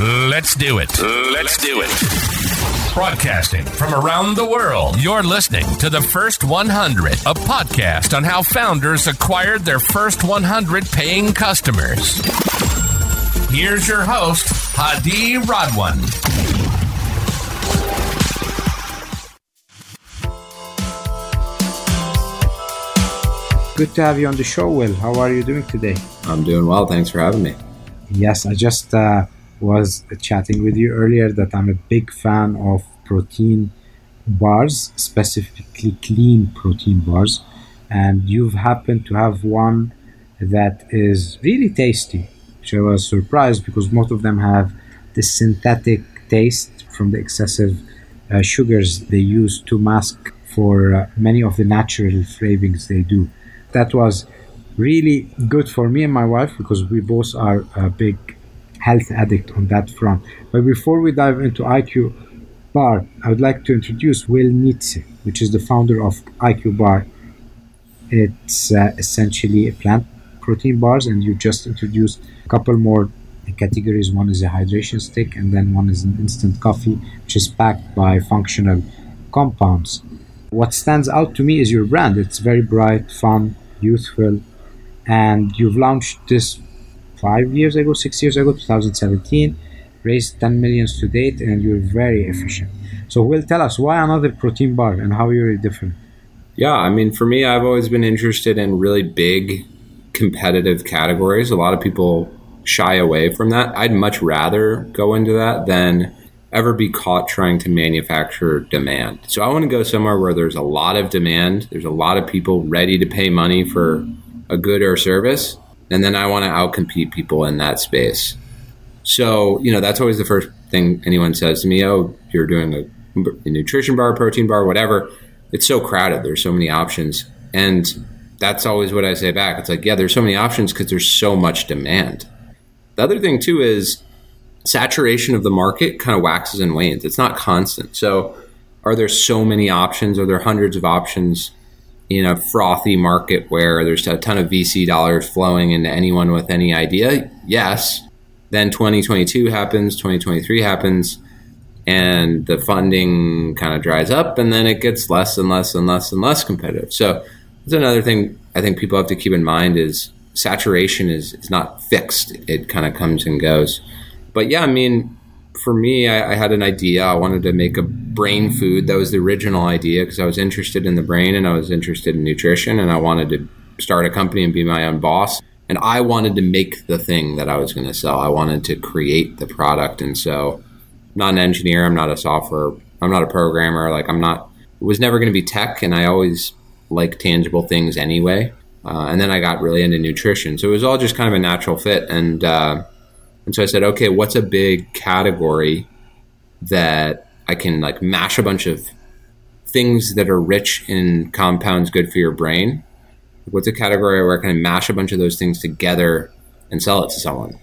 Let's do it. Let's do it. Broadcasting from around the world, you're listening to the First 100, a podcast on how founders acquired their first 100 paying customers. Here's your host, Hadi Radwan. Good to have you on the show, Will. How are you doing today? I'm doing well. Thanks for having me. Yes, I just uh, was chatting with you earlier that I'm a big fan of protein bars, specifically clean protein bars. And you've happened to have one that is really tasty, which I was surprised because most of them have this synthetic taste from the excessive uh, sugars they use to mask for uh, many of the natural flavorings they do that was really good for me and my wife because we both are a big health addict on that front. But before we dive into IQ Bar, I would like to introduce Will Nitze, which is the founder of IQ Bar. It's uh, essentially a plant protein bars, and you just introduced a couple more categories. One is a hydration stick, and then one is an instant coffee, which is packed by functional compounds. What stands out to me is your brand. It's very bright, fun, youthful, and you've launched this five years ago, six years ago, 2017, raised 10 millions to date, and you're very efficient. So, Will, tell us why another protein bar and how you're different. Yeah, I mean, for me, I've always been interested in really big competitive categories. A lot of people shy away from that. I'd much rather go into that than ever be caught trying to manufacture demand. So I want to go somewhere where there's a lot of demand, there's a lot of people ready to pay money for a good or service, and then I want to outcompete people in that space. So, you know, that's always the first thing anyone says to me, "Oh, you're doing a, a nutrition bar, protein bar, whatever." It's so crowded. There's so many options. And that's always what I say back. It's like, yeah, there's so many options because there's so much demand. The other thing too is saturation of the market kind of waxes and wanes. It's not constant. So, are there so many options? Are there hundreds of options in a frothy market where there's a ton of VC dollars flowing into anyone with any idea? Yes. Then 2022 happens, 2023 happens, and the funding kind of dries up, and then it gets less and less and less and less competitive. So, that's another thing I think people have to keep in mind is saturation is, is not fixed. It kind of comes and goes but yeah, I mean, for me, I, I, had an idea. I wanted to make a brain food. That was the original idea because I was interested in the brain and I was interested in nutrition and I wanted to start a company and be my own boss. And I wanted to make the thing that I was going to sell. I wanted to create the product. And so, I'm not an engineer. I'm not a software. I'm not a programmer. Like I'm not. It was never going to be tech, and I always like tangible things anyway. Uh, and then I got really into nutrition, so it was all just kind of a natural fit. And uh, and so I said, okay, what's a big category that I can like mash a bunch of things that are rich in compounds good for your brain? What's a category where I can mash a bunch of those things together and sell it to someone?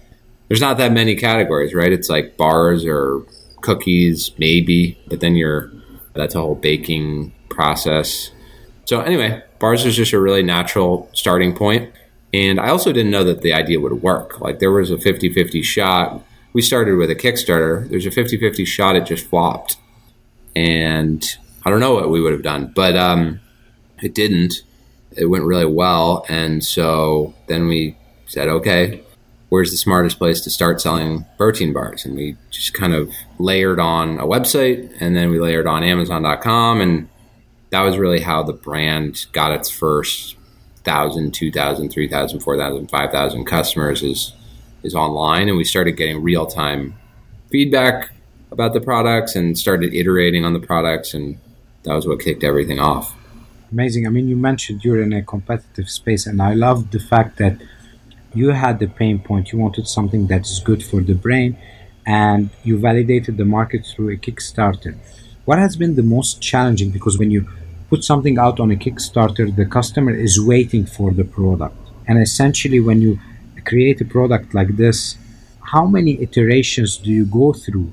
There's not that many categories, right? It's like bars or cookies, maybe, but then you're that's a whole baking process. So anyway, bars is just a really natural starting point. And I also didn't know that the idea would work. Like there was a 50 50 shot. We started with a Kickstarter. There's a 50 50 shot, it just flopped. And I don't know what we would have done, but um, it didn't. It went really well. And so then we said, okay, where's the smartest place to start selling protein bars? And we just kind of layered on a website and then we layered on Amazon.com. And that was really how the brand got its first 1,000, 2,000, 3,000, 4,000, 5,000 customers is is online, and we started getting real time feedback about the products and started iterating on the products, and that was what kicked everything off. Amazing. I mean, you mentioned you're in a competitive space, and I love the fact that you had the pain point. You wanted something that is good for the brain, and you validated the market through a Kickstarter. What has been the most challenging? Because when you put something out on a Kickstarter, the customer is waiting for the product. And essentially, when you create a product like this, how many iterations do you go through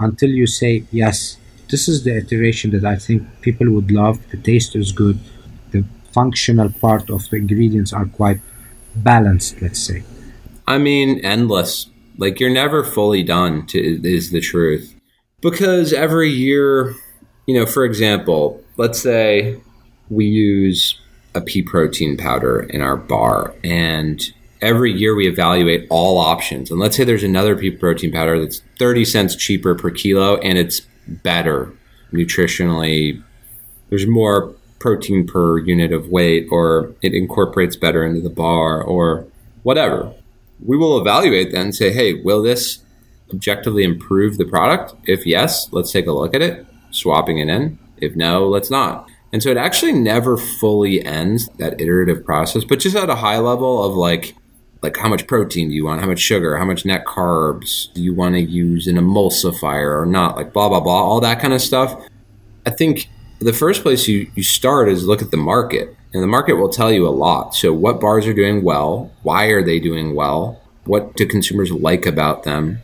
until you say, yes, this is the iteration that I think people would love, the taste is good, the functional part of the ingredients are quite balanced, let's say? I mean, endless. Like you're never fully done to is the truth. Because every year, you know, for example, let's say we use a pea protein powder in our bar and every year we evaluate all options. And let's say there's another pea protein powder that's 30 cents cheaper per kilo and it's better nutritionally. There's more protein per unit of weight or it incorporates better into the bar or whatever. We will evaluate then and say, hey, will this objectively improve the product? If yes, let's take a look at it, swapping it in. If no, let's not. And so it actually never fully ends that iterative process, but just at a high level of like, like how much protein do you want? How much sugar? How much net carbs? Do you want to use an emulsifier or not? Like blah, blah, blah, all that kind of stuff. I think the first place you, you start is look at the market, and the market will tell you a lot. So, what bars are doing well? Why are they doing well? What do consumers like about them?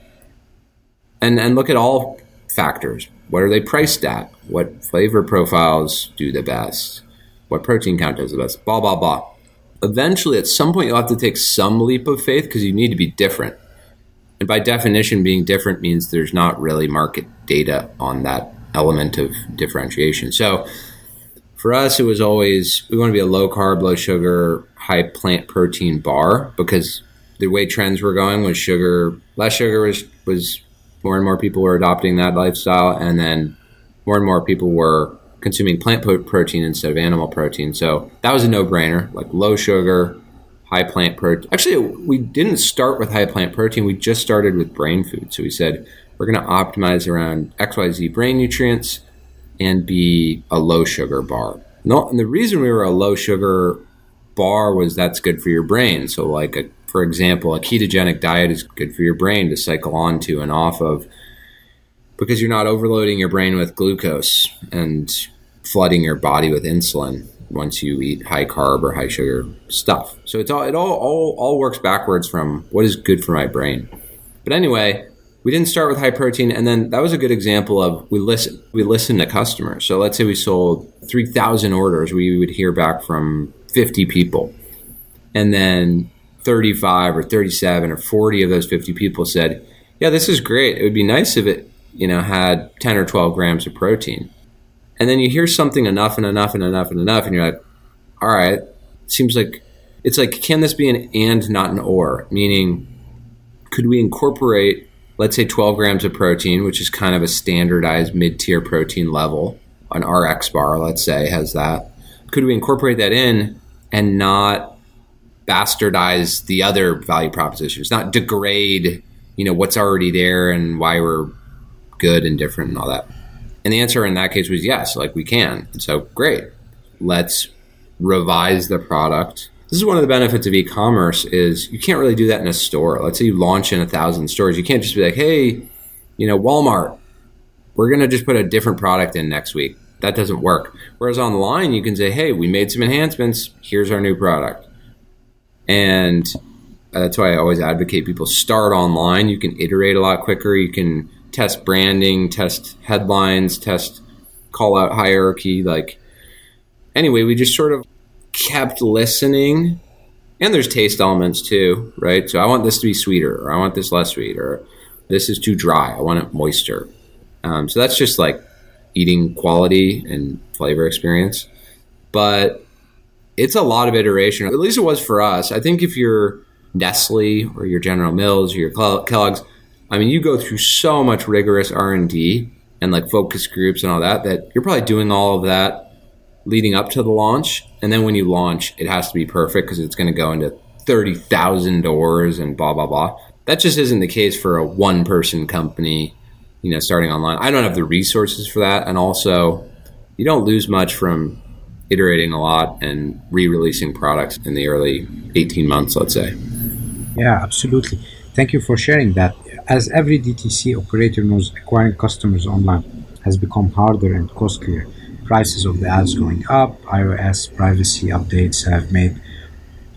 And, and look at all factors. What are they priced at? What flavor profiles do the best? What protein count does the best? Blah, blah, blah. Eventually, at some point, you'll have to take some leap of faith because you need to be different. And by definition, being different means there's not really market data on that element of differentiation. So for us, it was always we want to be a low carb, low sugar, high plant protein bar because the way trends were going was sugar, less sugar was was more and more people were adopting that lifestyle, and then more and more people were consuming plant protein instead of animal protein. So that was a no brainer, like low sugar, high plant protein. Actually, we didn't start with high plant protein. We just started with brain food. So we said we're going to optimize around XYZ brain nutrients and be a low sugar bar. No, and the reason we were a low sugar bar was that's good for your brain. So, like, a, for example, a ketogenic diet is good for your brain to cycle onto and off of because you're not overloading your brain with glucose and flooding your body with insulin once you eat high carb or high sugar stuff. So it's all it all all, all works backwards from what is good for my brain. But anyway, we didn't start with high protein and then that was a good example of we listen we listen to customers so let's say we sold 3000 orders we would hear back from 50 people and then 35 or 37 or 40 of those 50 people said yeah this is great it would be nice if it you know had 10 or 12 grams of protein and then you hear something enough and enough and enough and enough and you're like all right seems like it's like can this be an and not an or meaning could we incorporate let's say 12 grams of protein, which is kind of a standardized mid tier protein level. An RX bar, let's say, has that. Could we incorporate that in and not bastardize the other value propositions, not degrade, you know, what's already there and why we're good and different and all that? And the answer in that case was yes, like we can. And so great. Let's revise the product this is one of the benefits of e-commerce is you can't really do that in a store. Let's say you launch in a thousand stores. You can't just be like, hey, you know, Walmart, we're to just put a different product in next week. That doesn't work. Whereas online, you can say, hey, we made some enhancements. Here's our new product. And that's why I always advocate people start online. You can iterate a lot quicker. You can test branding, test headlines, test call out hierarchy. Like, anyway, we just sort of kept listening and there's taste elements too right so i want this to be sweeter or i want this less sweet or this is too dry i want it moister um, so that's just like eating quality and flavor experience but it's a lot of iteration at least it was for us i think if you're nestle or your general mills or your kellogg's i mean you go through so much rigorous r&d and like focus groups and all that that you're probably doing all of that leading up to the launch. And then when you launch, it has to be perfect because it's going to go into 30,000 doors and blah, blah, blah. That just isn't the case for a one person company, you know, starting online. I don't have the resources for that. And also, you don't lose much from iterating a lot and re releasing products in the early 18 months, let's say. Yeah, absolutely. Thank you for sharing that. As every DTC operator knows, acquiring customers online has become harder and costlier prices of the ads going up. iOS privacy updates have made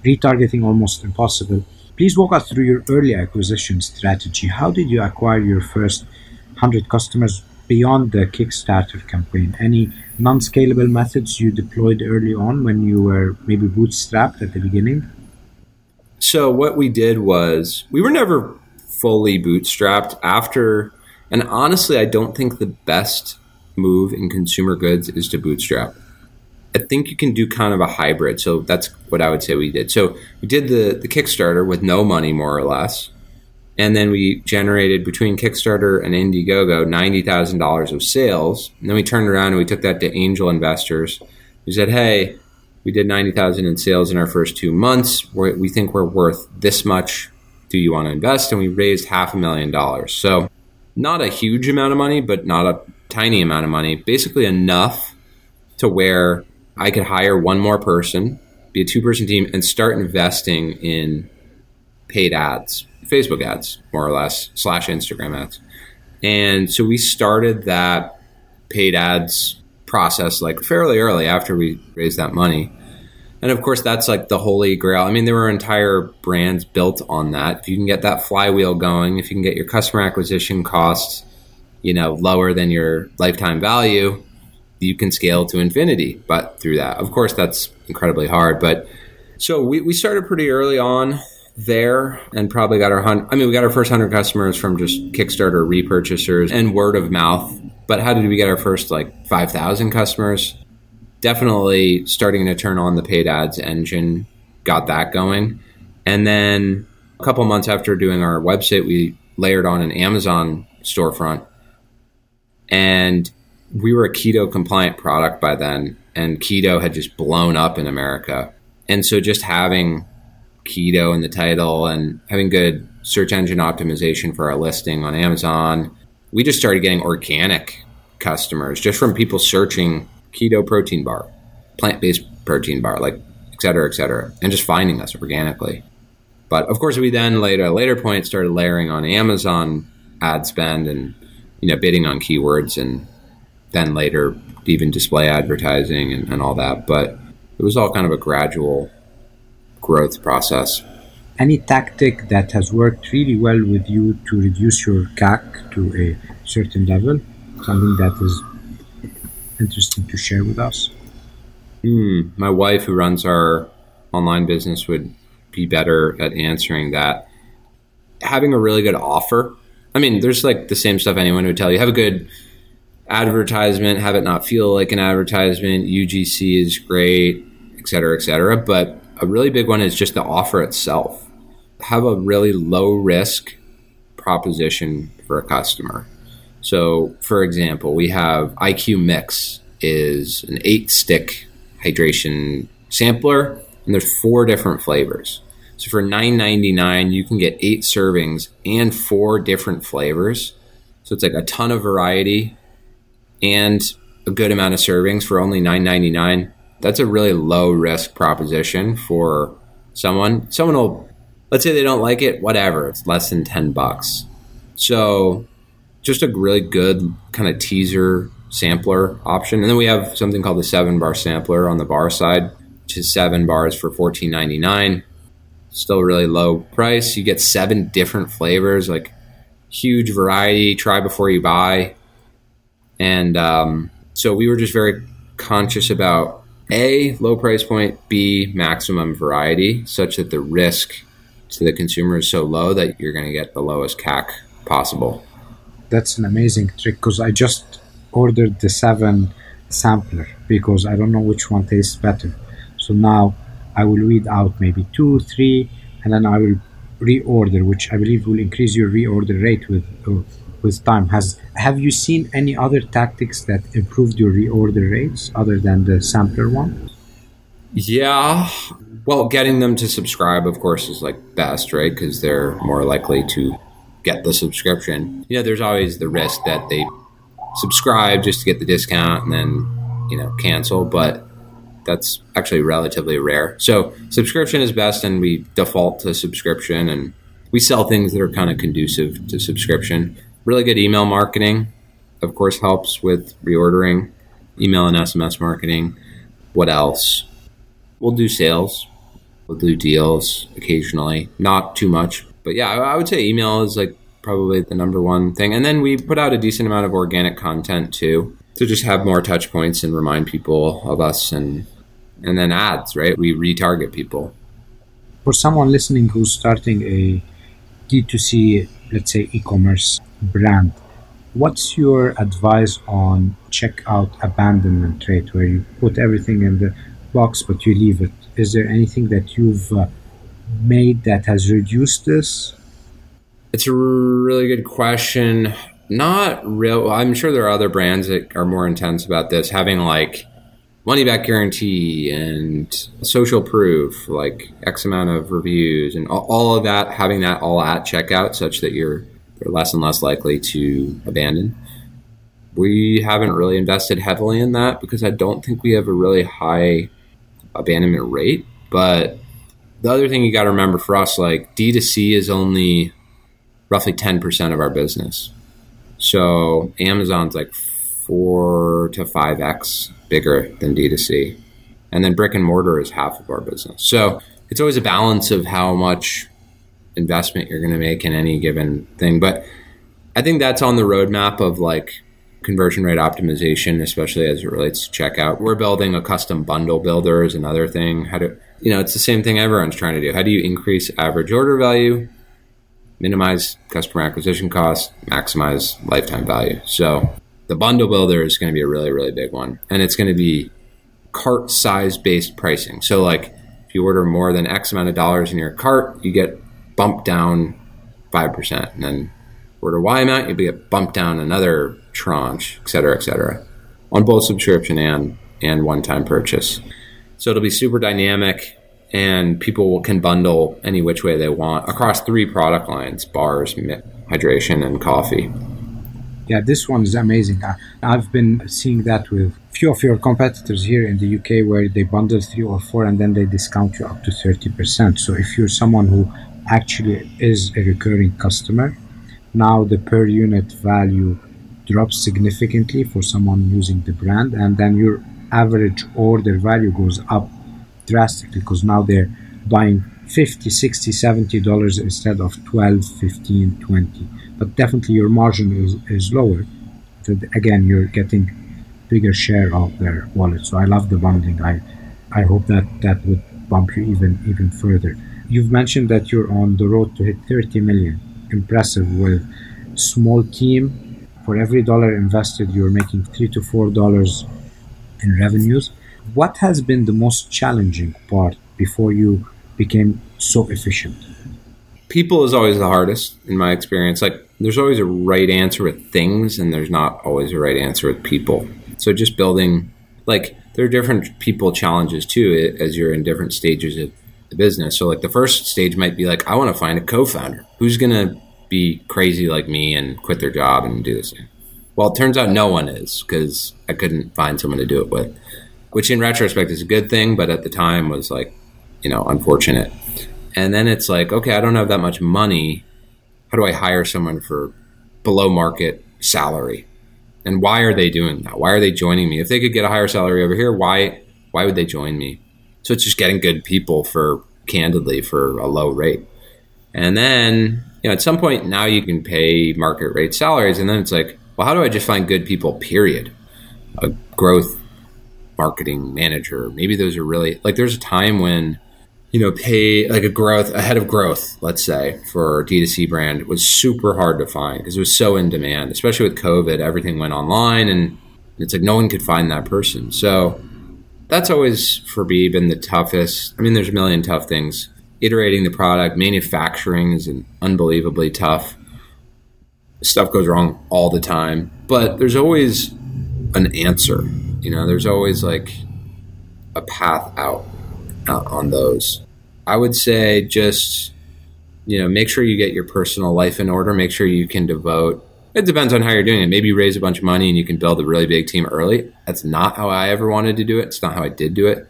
retargeting almost impossible. Please walk us through your early acquisition strategy. How did you acquire your first 100 customers beyond the Kickstarter campaign? Any non scalable methods you deployed early on when you were maybe bootstrapped at the beginning? So, what we did was we were never fully bootstrapped after. And honestly, I don't think the best move in consumer goods is to bootstrap. I think you can do kind of a hybrid. So that's what I would say we did. So we did the, the Kickstarter with no money, more or less. And then we generated between Kickstarter and Indiegogo $90,000 of sales. And then we turned around and we took that to angel investors who said, hey, we did 90,000 in sales in our first two months. We're, we think we're worth this much. Do you want to invest? And we raised half a million dollars. So not a huge amount of money, but not a tiny amount of money. Basically enough to where I could hire one more person, be a two person team, and start investing in paid ads, Facebook ads, more or less, slash Instagram ads. And so we started that paid ads process like fairly early after we raised that money. And of course, that's like the holy grail. I mean, there were entire brands built on that. If you can get that flywheel going, if you can get your customer acquisition costs, you know, lower than your lifetime value, you can scale to infinity. But through that, of course, that's incredibly hard. But so we, we started pretty early on there and probably got our hundred. I mean, we got our first hundred customers from just Kickstarter repurchasers and word of mouth. But how did we get our first like five thousand customers? Definitely starting to turn on the paid ads engine, got that going, and then a couple months after doing our website, we layered on an Amazon storefront, and we were a keto compliant product by then, and keto had just blown up in America. And so just having keto in the title and having good search engine optimization for our listing on Amazon, we just started getting organic customers just from people searching keto protein bar, plant based protein bar, like et cetera, et cetera, and just finding us organically. But of course, we then later, at a later point started layering on Amazon ad spend and you know bidding on keywords and then later even display advertising and, and all that. But it was all kind of a gradual growth process. Any tactic that has worked really well with you to reduce your CAC to a certain level? Something that is interesting to share with us? Mm, my wife, who runs our online business, would be better at answering that. Having a really good offer. I mean, there's like the same stuff anyone would tell you. Have a good advertisement, have it not feel like an advertisement. UGC is great, et cetera, et cetera. But a really big one is just the offer itself. Have a really low risk proposition for a customer. So, for example, we have IQ Mix is an eight stick hydration sampler, and there's four different flavors. So for $9.99, you can get eight servings and four different flavors. So it's like a ton of variety and a good amount of servings for only $9.99, that's a really low risk proposition for someone. Someone will, let's say they don't like it, whatever, it's less than 10 bucks. So just a really good kind of teaser sampler option. And then we have something called the seven bar sampler on the bar side, which is seven bars for $14.99. Still really low price. You get seven different flavors, like huge variety. Try before you buy. And um, so we were just very conscious about A, low price point, B, maximum variety, such that the risk to the consumer is so low that you're going to get the lowest CAC possible. That's an amazing trick because I just ordered the seven sampler because I don't know which one tastes better. So now I will weed out maybe two, three, and then I will reorder, which I believe will increase your reorder rate with uh, with time. Has have you seen any other tactics that improved your reorder rates other than the sampler one? Yeah. Well, getting them to subscribe, of course, is like best, right? Because they're more likely to get the subscription. You know, there's always the risk that they subscribe just to get the discount and then, you know, cancel, but that's actually relatively rare. So, subscription is best, and we default to subscription, and we sell things that are kind of conducive to subscription. Really good email marketing, of course, helps with reordering, email and SMS marketing. What else? We'll do sales, we'll do deals occasionally, not too much. But yeah, I would say email is like probably the number one thing. And then we put out a decent amount of organic content too to just have more touch points and remind people of us and and then ads, right? We retarget people. For someone listening who's starting a D2C let's say, e-commerce brand. What's your advice on checkout abandonment rate, where you put everything in the box but you leave it? Is there anything that you've uh, made that has reduced this? It's a really good question. Not real. I'm sure there are other brands that are more intense about this, having like money back guarantee and social proof, like X amount of reviews and all of that, having that all at checkout such that you're less and less likely to abandon. We haven't really invested heavily in that because I don't think we have a really high abandonment rate. But the other thing you got to remember for us, like D2C is only roughly 10% of our business. So Amazon's like four to five X bigger than D2C. And then brick and mortar is half of our business. So it's always a balance of how much investment you're going to make in any given thing. But I think that's on the roadmap of like conversion rate optimization, especially as it relates to checkout. We're building a custom bundle builder is another thing. How to, you know, it's the same thing everyone's trying to do. How do you increase average order value minimize customer acquisition costs, maximize lifetime value. So the bundle builder is going to be a really, really big one. And it's going to be cart size based pricing. So, like, if you order more than X amount of dollars in your cart, you get bumped down 5%. And then order Y amount, you'll get bumped down another tranche, et cetera, et cetera, on both subscription and, and one time purchase. So it'll be super dynamic and people can bundle any which way they want across three product lines bars hydration and coffee yeah this one is amazing i've been seeing that with few of your competitors here in the uk where they bundle three or four and then they discount you up to 30% so if you're someone who actually is a recurring customer. Now the per unit value drops significantly for someone using the brand and then your average order value goes up drastically because now they're buying 50 60 70 dollars instead of 12 15 20 but definitely your margin is, is lower. So again you're getting bigger share of their wallet. So i love the bundling. I i hope that that would bump you even even further you've mentioned that you're on the road to hit 30 million impressive with small team for every dollar invested you're making three to four dollars in revenues what has been the most challenging part before you became so efficient? People is always the hardest in my experience. Like there's always a right answer with things and there's not always a right answer with people. So just building like there are different people challenges too as you're in different stages of the business. So like the first stage might be like I want to find a co-founder who's going to be crazy like me and quit their job and do this. Well, it turns out no one is because I couldn't find someone to do it with which in retrospect is a good thing, but at the time was like, you know, unfortunate. And then it's like, okay, I don't have that much money. How do I hire someone for below market salary? And why are they doing that? Why are they joining me? If they could get a higher salary over here, why why would they join me? So it's just getting good people for candidly for a low rate. And then, you know, at some point now you can pay market rate salaries and then it's like, well, how do I just find good people period? A growth marketing manager. Maybe those are really like there's a time when you know pay like a growth ahead of growth, let's say for D2C brand was super hard to find because it was so in demand, especially with COVID. Everything went online and it's like no one could find that person. So that's always for me been the toughest. I mean, there's a million tough things. Iterating the product, manufacturing is unbelievably tough. Stuff goes wrong all the time, but there's always an answer you know, there's always like a path out uh, on those. I would say just, you know, make sure you get your personal life in order. Make sure you can devote. It depends on how you're doing it. Maybe you raise a bunch of money and you can build a really big team early. That's not how I ever wanted to do it. It's not how I did do it.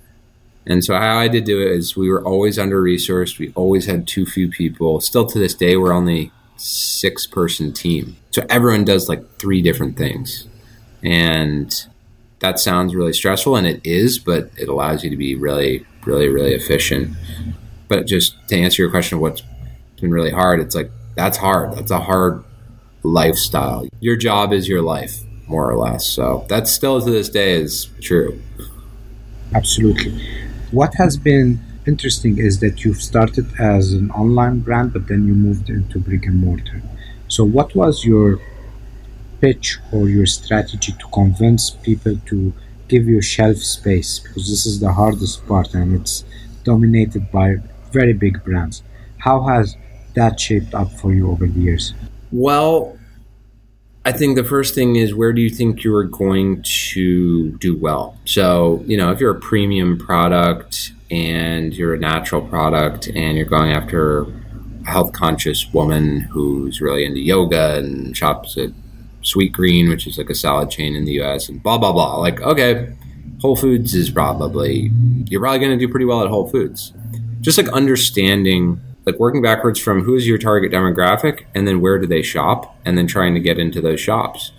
And so how I did do it is we were always under resourced. We always had too few people. Still to this day, we're only six person team. So everyone does like three different things. And that sounds really stressful, and it is, but it allows you to be really, really, really efficient. But just to answer your question of what's been really hard, it's like that's hard. That's a hard lifestyle. Your job is your life, more or less. So that still to this day is true. Absolutely. What has been interesting is that you've started as an online brand, but then you moved into brick and mortar. So, what was your pitch or your strategy to convince people to give you shelf space? Because this is the hardest part and it's dominated by very big brands. How has that shaped up for you over the years? Well, I think the first thing is where do you think you're going to do well? So, you know, if you're a premium product and you're a natural product and you're going after a health conscious woman who's really into yoga and shops at Sweetgreen, which is like a salad chain in the US, and blah, blah, blah. Like, okay, Whole Foods is probably, you're probably going to do pretty well at Whole Foods. Just like understanding like working backwards from who is your target demographic and then where do they shop and then trying to get into those shops.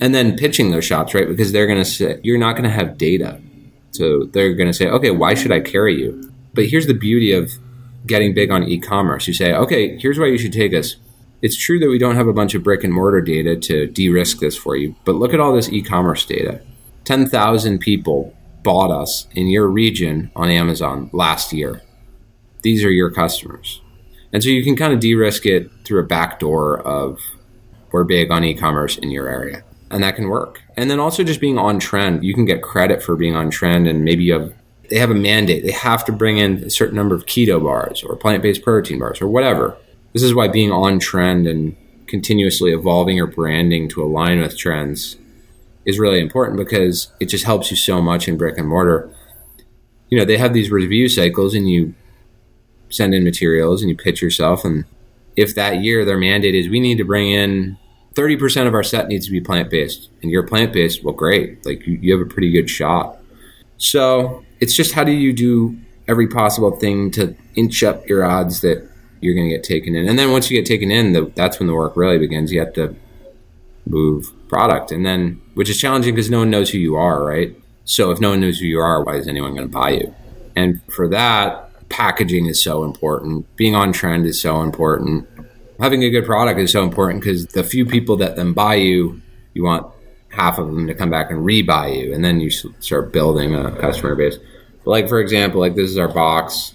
And then pitching those shops right? Because they're going to say you're not going to have data. So they're going to say okay why should i carry you? But here's the beauty of getting big on e-commerce. You say okay here's why you should take us it's true that we don't have a bunch of brick and mortar data to de-risk this for you but look at all this e-commerce data. 10,000 people bought us in your region on amazon last year these are your customers. And so you can kind of de risk it through a back door of we're big on e commerce in your area. And that can work. And then also just being on trend. You can get credit for being on trend and maybe you have they have a mandate. They have to bring in a certain number of keto bars or plant based protein bars or whatever. This is why being on trend and continuously evolving your branding to align with trends is really important because it just helps you so much in brick and mortar. You know, they have these review cycles and you send in materials and you pitch yourself. And if that year their mandate is we need to bring in 30% of our set needs to be plant based and you're plant based, well, great. Like you, you have a pretty good shot. So it's just how do you do every possible thing to inch up your odds that you're going to get taken in. And then once you get taken in, the, that's when the work really begins. You have to move product. And then, which is challenging because no one knows who you are, right? So if no one knows who you are, why is anyone going to buy you? And for that, packaging is so important. Being on trend is so important. Having a good product is so important because the few people that then buy you, you want half of them to come back and rebuy you, and then you start building a customer base. Like for example, like this is our box.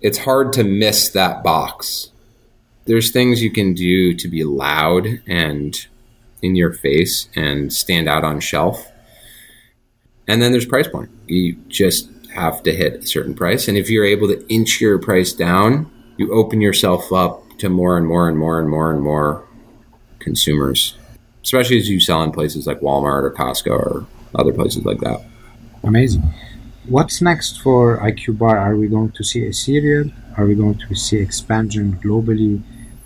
It's hard to miss that box. There's things you can do to be loud and in your face and stand out on shelf. And then there's price point. You just have to hit a certain price. And if you're able to inch your price down, you open yourself up to more and more and more and more and more consumers, especially as you sell in places like Walmart or Costco or other places like that. Amazing. What's next for IQ Bar? Are we going to see a cereal? Are we going to see expansion globally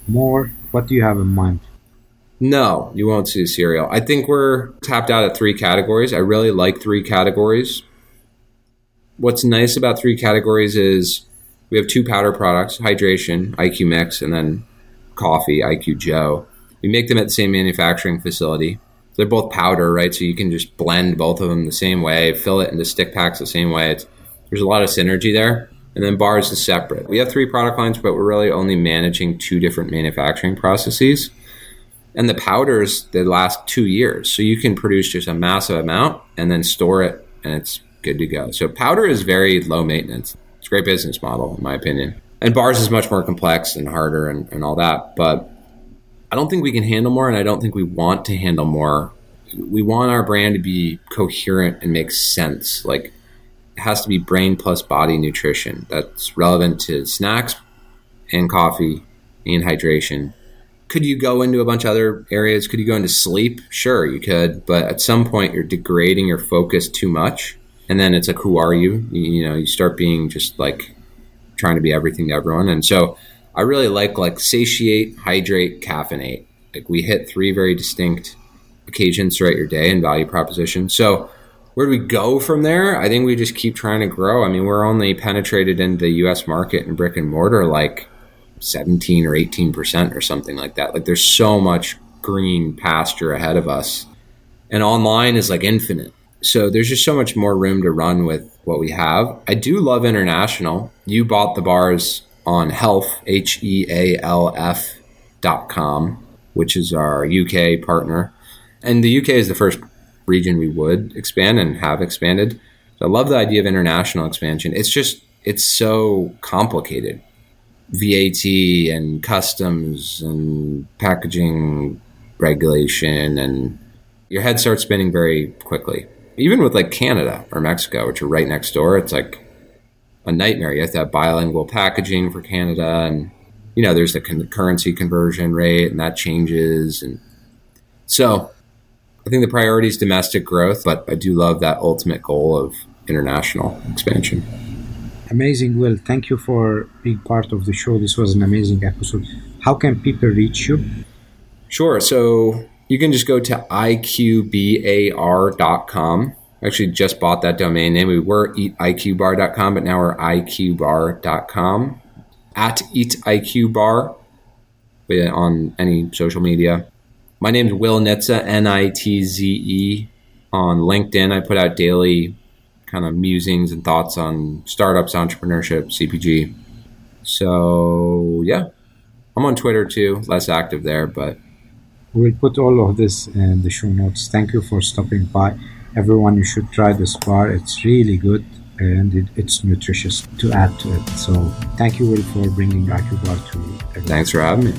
more? What do you have in mind? No, you won't see a cereal. I think we're tapped out at three categories. I really like three categories what's nice about three categories is we have two powder products hydration iq mix and then coffee iq joe. We make them at the same manufacturing facility. They're both powder right? So you can just blend both of them the same way fill it into stick packs the same way. It's, there's a lot of synergy there. And then bars is separate. We have three product lines but we're really only managing two different manufacturing processes. And the powders they last two years. So you can produce just a massive amount and then store it and it's good to go. So powder is very low maintenance. It's a great business model, in my opinion. And bars is much more complex and harder and, and all that. But I don't think we can handle more, and I don't think we want to handle more. We want our brand to be coherent and make sense. Like it has to be brain plus body nutrition that's relevant to snacks and coffee and hydration. Could you go into a bunch of other areas? Could you go into sleep? Sure, you could, but at some point you're degrading your focus too much and then it's like who are you? you know you start being just like trying to be everything to everyone. And so i really like like satiate hydrate caffeinate. Like we hit three very distinct occasions throughout your day and value proposition so where do we go from there? I think we just keep trying to grow. I mean we're only penetrated in the us market in brick and mortar like 17 or 18 percent or something like that. Like there's so much green pasture ahead of us. And online is like infinite so there's just so much more room to run with what we have. I do love international. You bought the bars on health, H E A L F dot com, which is our UK partner. And the UK is the first region we would expand and have expanded. So I love the idea of international expansion. It's just, it's so complicated. VAT and customs and packaging regulation, and your head starts spinning very quickly. Even with like Canada or Mexico, which are right next door, it's like a nightmare. You have to have bilingual packaging for Canada, and you know there's the con- currency conversion rate, and that changes. And so, I think the priority is domestic growth, but I do love that ultimate goal of international expansion. Amazing, Will. Thank you for being part of the show. This was an amazing episode. How can people reach you? Sure. So you can just go to iqbar.com actually just bought that domain name. We were eatiqbar.com, but now we're iqbar.com. At eatiqbar on any social media. My name is Will Nitze, N I T Z E. On LinkedIn, I put out daily kind of musings and thoughts on startups, entrepreneurship, CPG. So, yeah. I'm on Twitter too, less active there, but. We'll put all of this in the show notes. Thank you for stopping by everyone you should try this bar it's really good and it, it's nutritious to add to it so thank you will for bringing IQ bar to everyone. thanks for having me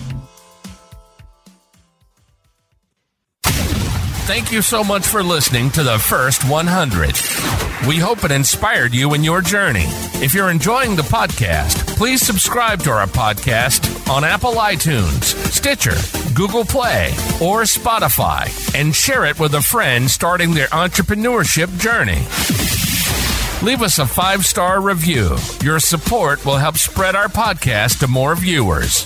Thank you so much for listening to the first 100. We hope it inspired you in your journey. If you're enjoying the podcast, please subscribe to our podcast on Apple iTunes, Stitcher, Google Play, or Spotify, and share it with a friend starting their entrepreneurship journey. Leave us a five star review. Your support will help spread our podcast to more viewers.